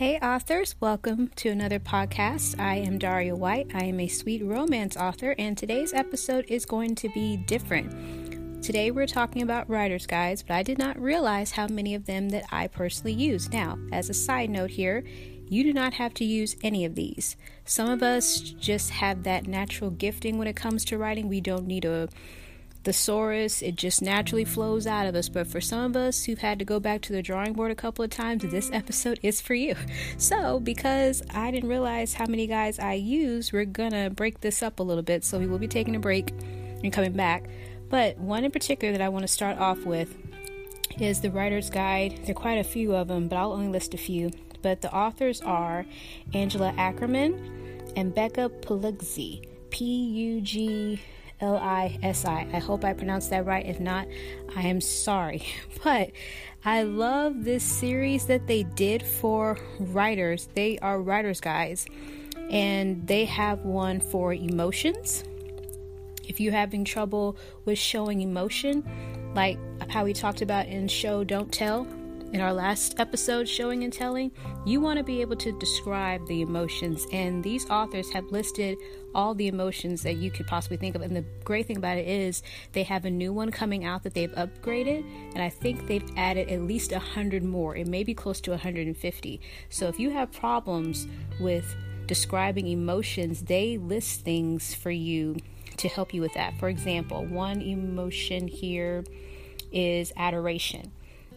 Hey, authors, welcome to another podcast. I am Daria White. I am a sweet romance author, and today's episode is going to be different. Today, we're talking about writer's guides, but I did not realize how many of them that I personally use. Now, as a side note here, you do not have to use any of these. Some of us just have that natural gifting when it comes to writing. We don't need a thesaurus, it just naturally flows out of us. But for some of us who've had to go back to the drawing board a couple of times, this episode is for you. So, because I didn't realize how many guys I use, we're gonna break this up a little bit. So, we will be taking a break and coming back. But one in particular that I want to start off with is the writer's guide. There are quite a few of them, but I'll only list a few. But the authors are Angela Ackerman and Becca Puglisi. P U G L I S I. I hope I pronounced that right. If not, I am sorry. But I love this series that they did for writers. They are writers' guys, and they have one for emotions. If you're having trouble with showing emotion, like how we talked about in Show Don't Tell, in our last episode, Showing and Telling, you want to be able to describe the emotions, and these authors have listed all the emotions that you could possibly think of. And the great thing about it is they have a new one coming out that they've upgraded, and I think they've added at least 100 more. It may be close to 150. So if you have problems with describing emotions, they list things for you to help you with that. For example, one emotion here is adoration.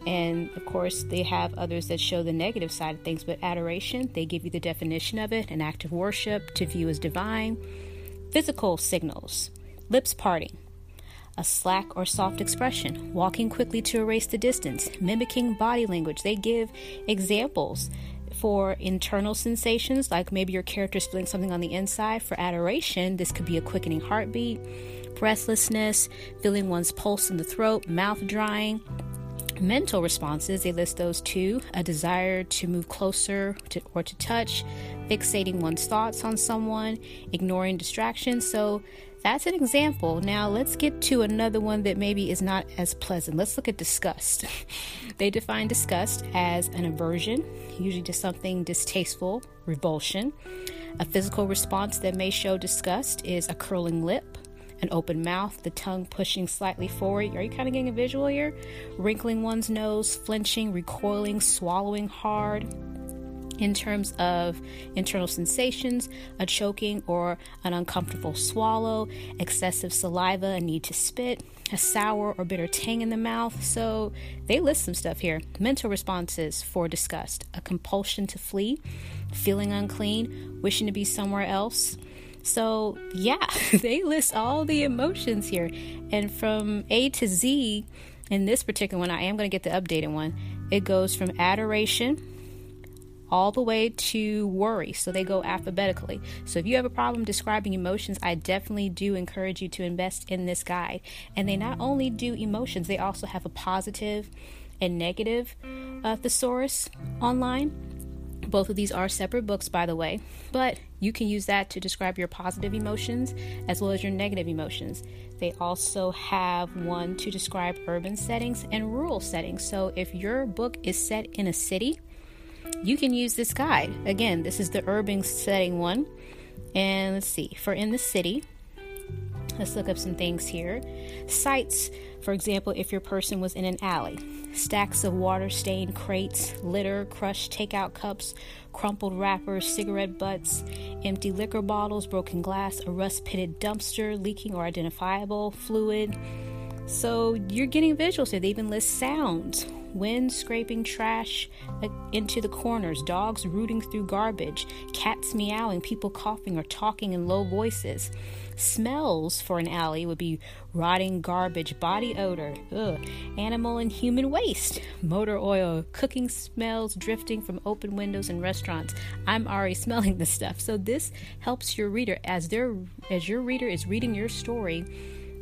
And of course, they have others that show the negative side of things, but adoration, they give you the definition of it an act of worship to view as divine. Physical signals, lips parting, a slack or soft expression, walking quickly to erase the distance, mimicking body language. They give examples for internal sensations, like maybe your character's feeling something on the inside. For adoration, this could be a quickening heartbeat, breathlessness, feeling one's pulse in the throat, mouth drying mental responses, they list those two a desire to move closer to, or to touch, fixating one's thoughts on someone, ignoring distractions. So that's an example. Now let's get to another one that maybe is not as pleasant. Let's look at disgust. they define disgust as an aversion, usually to something distasteful, revulsion. A physical response that may show disgust is a curling lip, an open mouth, the tongue pushing slightly forward. Are you kind of getting a visual here? Wrinkling one's nose, flinching, recoiling, swallowing hard. In terms of internal sensations, a choking or an uncomfortable swallow, excessive saliva, a need to spit, a sour or bitter tang in the mouth. So they list some stuff here. Mental responses for disgust, a compulsion to flee, feeling unclean, wishing to be somewhere else, so, yeah, they list all the emotions here. And from A to Z, in this particular one, I am going to get the updated one. It goes from adoration all the way to worry. So they go alphabetically. So if you have a problem describing emotions, I definitely do encourage you to invest in this guide. And they not only do emotions, they also have a positive and negative uh, thesaurus online. Both of these are separate books, by the way, but you can use that to describe your positive emotions as well as your negative emotions. They also have one to describe urban settings and rural settings. So if your book is set in a city, you can use this guide. Again, this is the urban setting one. And let's see, for in the city, let's look up some things here. Sites, for example, if your person was in an alley stacks of water stained crates, litter, crushed takeout cups, crumpled wrappers, cigarette butts, empty liquor bottles, broken glass, a rust pitted dumpster, leaking or identifiable fluid. So you're getting visuals here. They even list sounds wind scraping trash uh, into the corners, dogs rooting through garbage, cats meowing, people coughing or talking in low voices. Smells for an alley would be rotting garbage, body odor, ugh, animal and human waste, motor oil, cooking smells drifting from open windows and restaurants. I'm already smelling this stuff. So this helps your reader as their as your reader is reading your story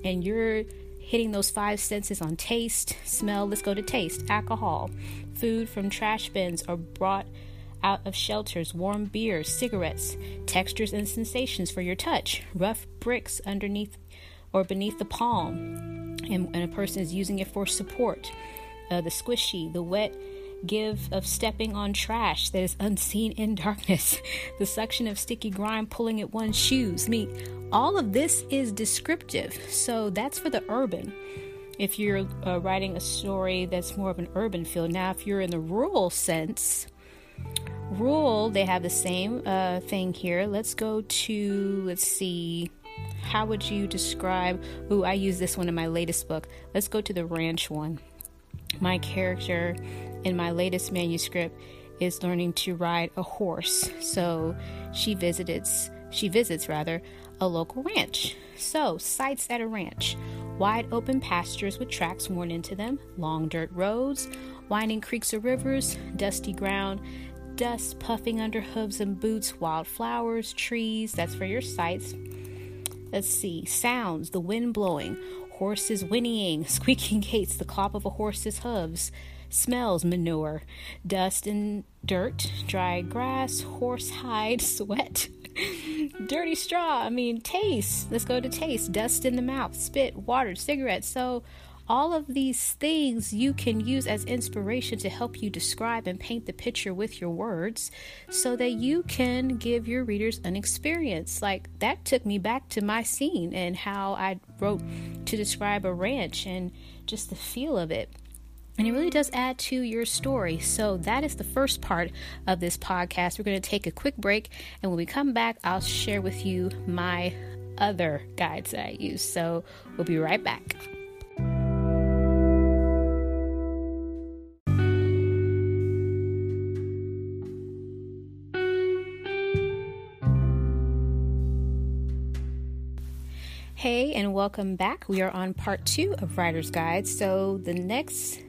and you're hitting those five senses on taste, smell, let's go to taste, alcohol, food from trash bins or brought out of shelters, warm beers, cigarettes, textures and sensations for your touch, rough bricks underneath or beneath the palm, and, and a person is using it for support. Uh, the squishy, the wet give of stepping on trash that is unseen in darkness, the suction of sticky grime pulling at one's shoes. I mean, all of this is descriptive. So that's for the urban. If you're uh, writing a story that's more of an urban feel. Now, if you're in the rural sense, rural, they have the same uh, thing here. Let's go to, let's see, how would you describe? Ooh, I use this one in my latest book. Let's go to the ranch one. My character in my latest manuscript is learning to ride a horse. So she visits she visits rather a local ranch. So, sights at a ranch. Wide open pastures with tracks worn into them, long dirt roads, winding creeks or rivers, dusty ground, dust puffing under hooves and boots, wildflowers, trees, that's for your sights. Let's see, sounds, the wind blowing, horses whinnying, squeaking gates, the clop of a horse's hooves, smells manure, dust and dirt, dry grass, horse hide, sweat, dirty straw. I mean, taste. Let's go to taste. Dust in the mouth, spit, water, cigarettes. So, all of these things you can use as inspiration to help you describe and paint the picture with your words so that you can give your readers an experience. Like that took me back to my scene and how I wrote to describe a ranch and just the feel of it. And it really does add to your story. So, that is the first part of this podcast. We're going to take a quick break. And when we come back, I'll share with you my other guides that I use. So, we'll be right back. Hey, and welcome back. We are on part two of Writer's Guide. So, the next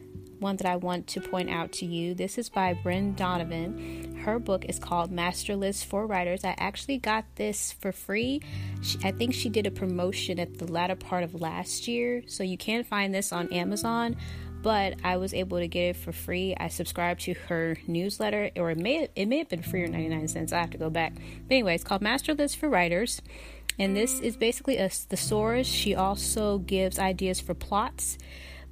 one that I want to point out to you. This is by Bryn Donovan. Her book is called Master List for Writers. I actually got this for free. She, I think she did a promotion at the latter part of last year, so you can find this on Amazon. But I was able to get it for free. I subscribed to her newsletter, or it may it may have been free or ninety nine cents. I have to go back. But anyway, it's called Master List for Writers and this is basically a thesaurus. She also gives ideas for plots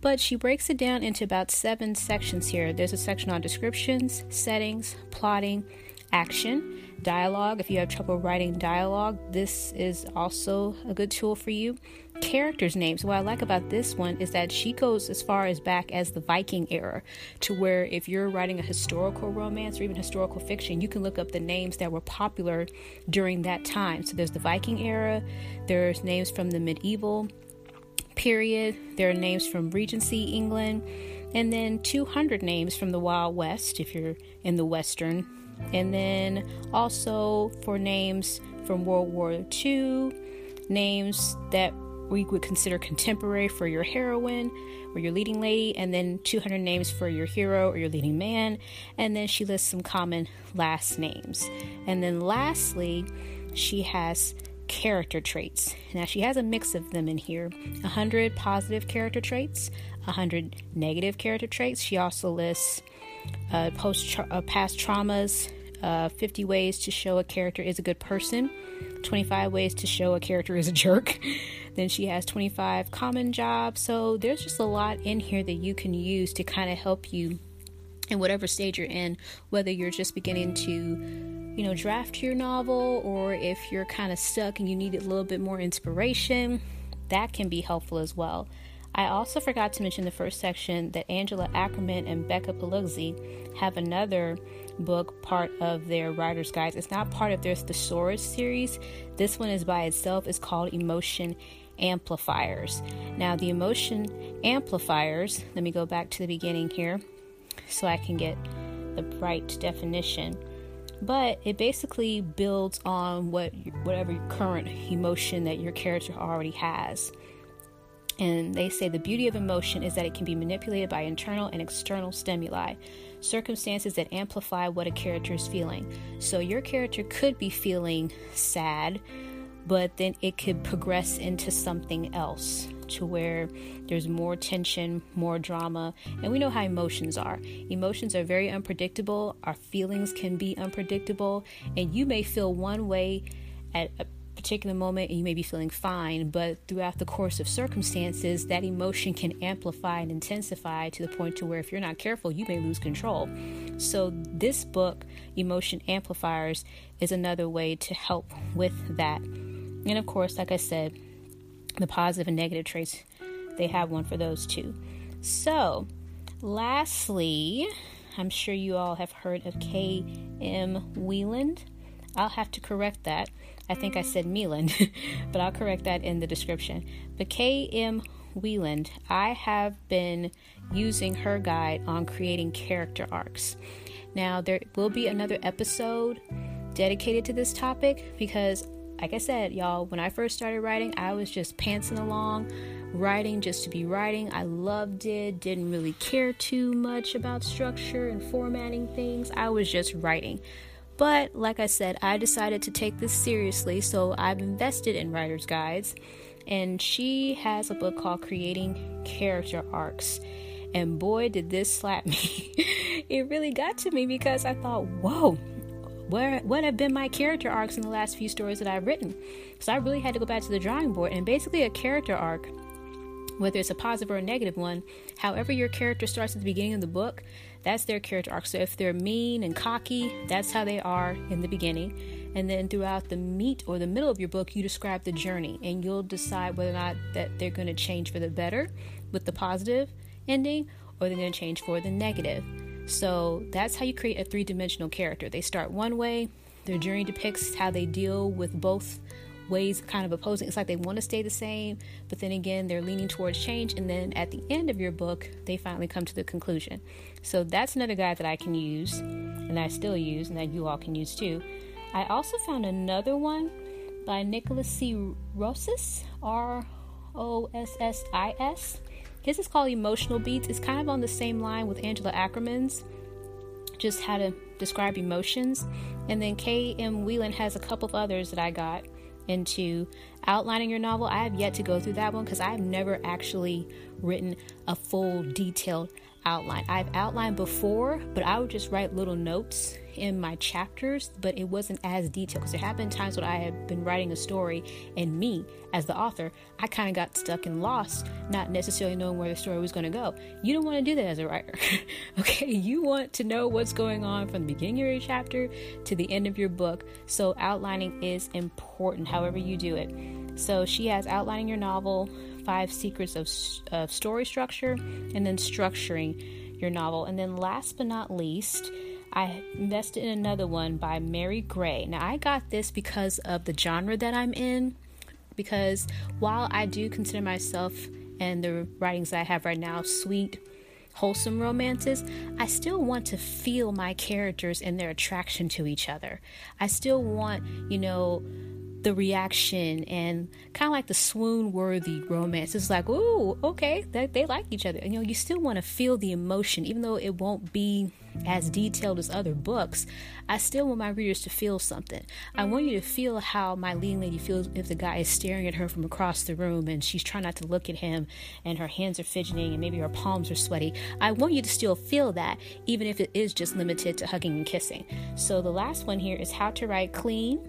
but she breaks it down into about seven sections here. There's a section on descriptions, settings, plotting, action, dialogue. If you have trouble writing dialogue, this is also a good tool for you. Characters' names. What I like about this one is that she goes as far as back as the Viking era, to where if you're writing a historical romance or even historical fiction, you can look up the names that were popular during that time. So there's the Viking era, there's names from the medieval period. There are names from Regency England, and then 200 names from the Wild West if you're in the Western, and then also for names from World War II, names that we would consider contemporary for your heroine or your leading lady, and then 200 names for your hero or your leading man, and then she lists some common last names. And then lastly, she has character traits. Now, she has a mix of them in here 100 positive character traits, 100 negative character traits. She also lists uh, post uh, past traumas, uh, 50 ways to show a character is a good person, 25 ways to show a character is a jerk. then she has 25 common jobs. So there's just a lot in here that you can use to kind of help you in whatever stage you're in, whether you're just beginning to you know, draft your novel, or if you're kind of stuck and you need a little bit more inspiration, that can be helpful as well. I also forgot to mention the first section that Angela Ackerman and Becca Paluzzi have another book part of their writer's guides. It's not part of their thesaurus series. This one is by itself. It's called Emotion Amplifiers. Now, the emotion amplifiers, let me go back to the beginning here so I can get the right definition but it basically builds on what whatever current emotion that your character already has. And they say the beauty of emotion is that it can be manipulated by internal and external stimuli, circumstances that amplify what a character is feeling. So your character could be feeling sad, but then it could progress into something else to where there's more tension, more drama, and we know how emotions are. Emotions are very unpredictable, our feelings can be unpredictable, and you may feel one way at a particular moment and you may be feeling fine, but throughout the course of circumstances, that emotion can amplify and intensify to the point to where if you're not careful, you may lose control. So this book, Emotion Amplifiers, is another way to help with that. And of course, like I said, the positive and negative traits, they have one for those too. So, lastly, I'm sure you all have heard of K.M. Wieland. I'll have to correct that. I think I said Meland, but I'll correct that in the description. But K.M. Wieland, I have been using her guide on creating character arcs. Now, there will be another episode dedicated to this topic because, like I said, y'all, when I first started writing, I was just pantsing along, writing just to be writing. I loved it, didn't really care too much about structure and formatting things. I was just writing. But like I said, I decided to take this seriously, so I've invested in Writer's Guides. And she has a book called Creating Character Arcs. And boy, did this slap me. it really got to me because I thought, whoa, where what have been my character arcs in the last few stories that I've written? So I really had to go back to the drawing board and basically a character arc whether it's a positive or a negative one, however your character starts at the beginning of the book, that's their character arc. So if they're mean and cocky, that's how they are in the beginning. And then throughout the meat or the middle of your book, you describe the journey and you'll decide whether or not that they're going to change for the better with the positive ending or they're going to change for the negative. So that's how you create a three dimensional character. They start one way, their journey depicts how they deal with both ways kind of opposing. It's like they want to stay the same, but then again, they're leaning towards change. And then at the end of your book, they finally come to the conclusion. So that's another guide that I can use, and I still use, and that you all can use too. I also found another one by Nicholas C. Rossis, R O S S I S. His is called Emotional Beats. It's kind of on the same line with Angela Ackerman's, just how to describe emotions. And then K.M. Wieland has a couple of others that I got into outlining your novel. I have yet to go through that one because I've never actually written a full detailed outline. I've outlined before, but I would just write little notes in my chapters, but it wasn't as detailed because there have been times when I have been writing a story and me, as the author, I kind of got stuck and lost, not necessarily knowing where the story was going to go. You don't want to do that as a writer, okay? You want to know what's going on from the beginning of your chapter to the end of your book, so outlining is important, however, you do it. So she has outlining your novel, five secrets of, of story structure, and then structuring your novel. And then last but not least, I invested in another one by Mary Gray. Now, I got this because of the genre that I'm in. Because while I do consider myself and the writings I have right now sweet, wholesome romances, I still want to feel my characters and their attraction to each other. I still want, you know, the reaction and kind of like the swoon worthy romance. It's like, oh, okay, they, they like each other. And, you know, you still want to feel the emotion, even though it won't be as detailed as other books. I still want my readers to feel something. I want you to feel how my leading lady feels if the guy is staring at her from across the room and she's trying not to look at him and her hands are fidgeting and maybe her palms are sweaty. I want you to still feel that, even if it is just limited to hugging and kissing. So the last one here is how to write clean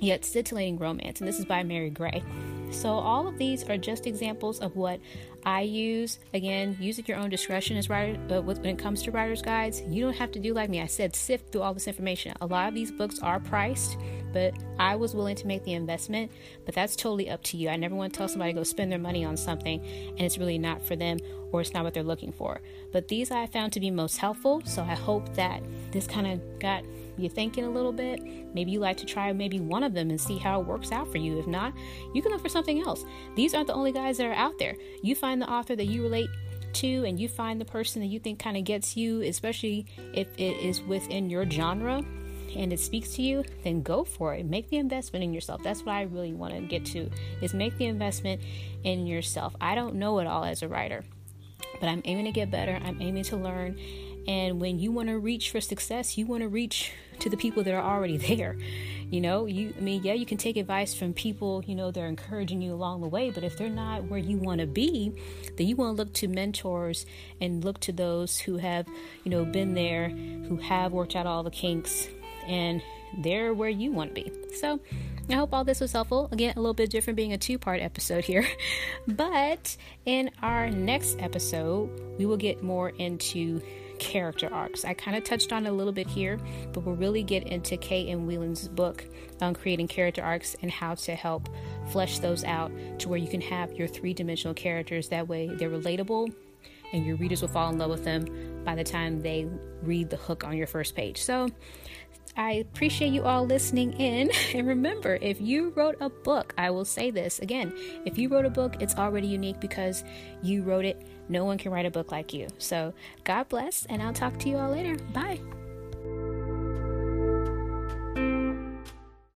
yet scintillating romance, and this is by Mary Gray. So, all of these are just examples of what I use. Again, use at your own discretion as writer, uh, when it comes to writer's guides. You don't have to do like me. I said, sift through all this information. A lot of these books are priced, but I was willing to make the investment. But that's totally up to you. I never want to tell somebody to go spend their money on something and it's really not for them or it's not what they're looking for. But these I found to be most helpful. So, I hope that this kind of got you thinking a little bit. Maybe you like to try maybe one of them and see how it works out for you. If not, you can look for something else. These aren't the only guys that are out there. You find the author that you relate to and you find the person that you think kind of gets you, especially if it is within your genre and it speaks to you, then go for it. Make the investment in yourself. That's what I really want to get to is make the investment in yourself. I don't know it all as a writer, but I'm aiming to get better. I'm aiming to learn and when you want to reach for success, you want to reach to the people that are already there. You know, you I mean, yeah, you can take advice from people, you know, they're encouraging you along the way, but if they're not where you want to be, then you want to look to mentors and look to those who have, you know, been there, who have worked out all the kinks and they're where you want to be. So, I hope all this was helpful. Again, a little bit different being a two part episode here. but in our next episode, we will get more into character arcs. I kind of touched on a little bit here, but we'll really get into K.M. Wieland's book on creating character arcs and how to help flesh those out to where you can have your three dimensional characters. That way, they're relatable and your readers will fall in love with them by the time they read the hook on your first page. So, I appreciate you all listening in. And remember, if you wrote a book, I will say this again if you wrote a book, it's already unique because you wrote it. No one can write a book like you. So, God bless, and I'll talk to you all later. Bye.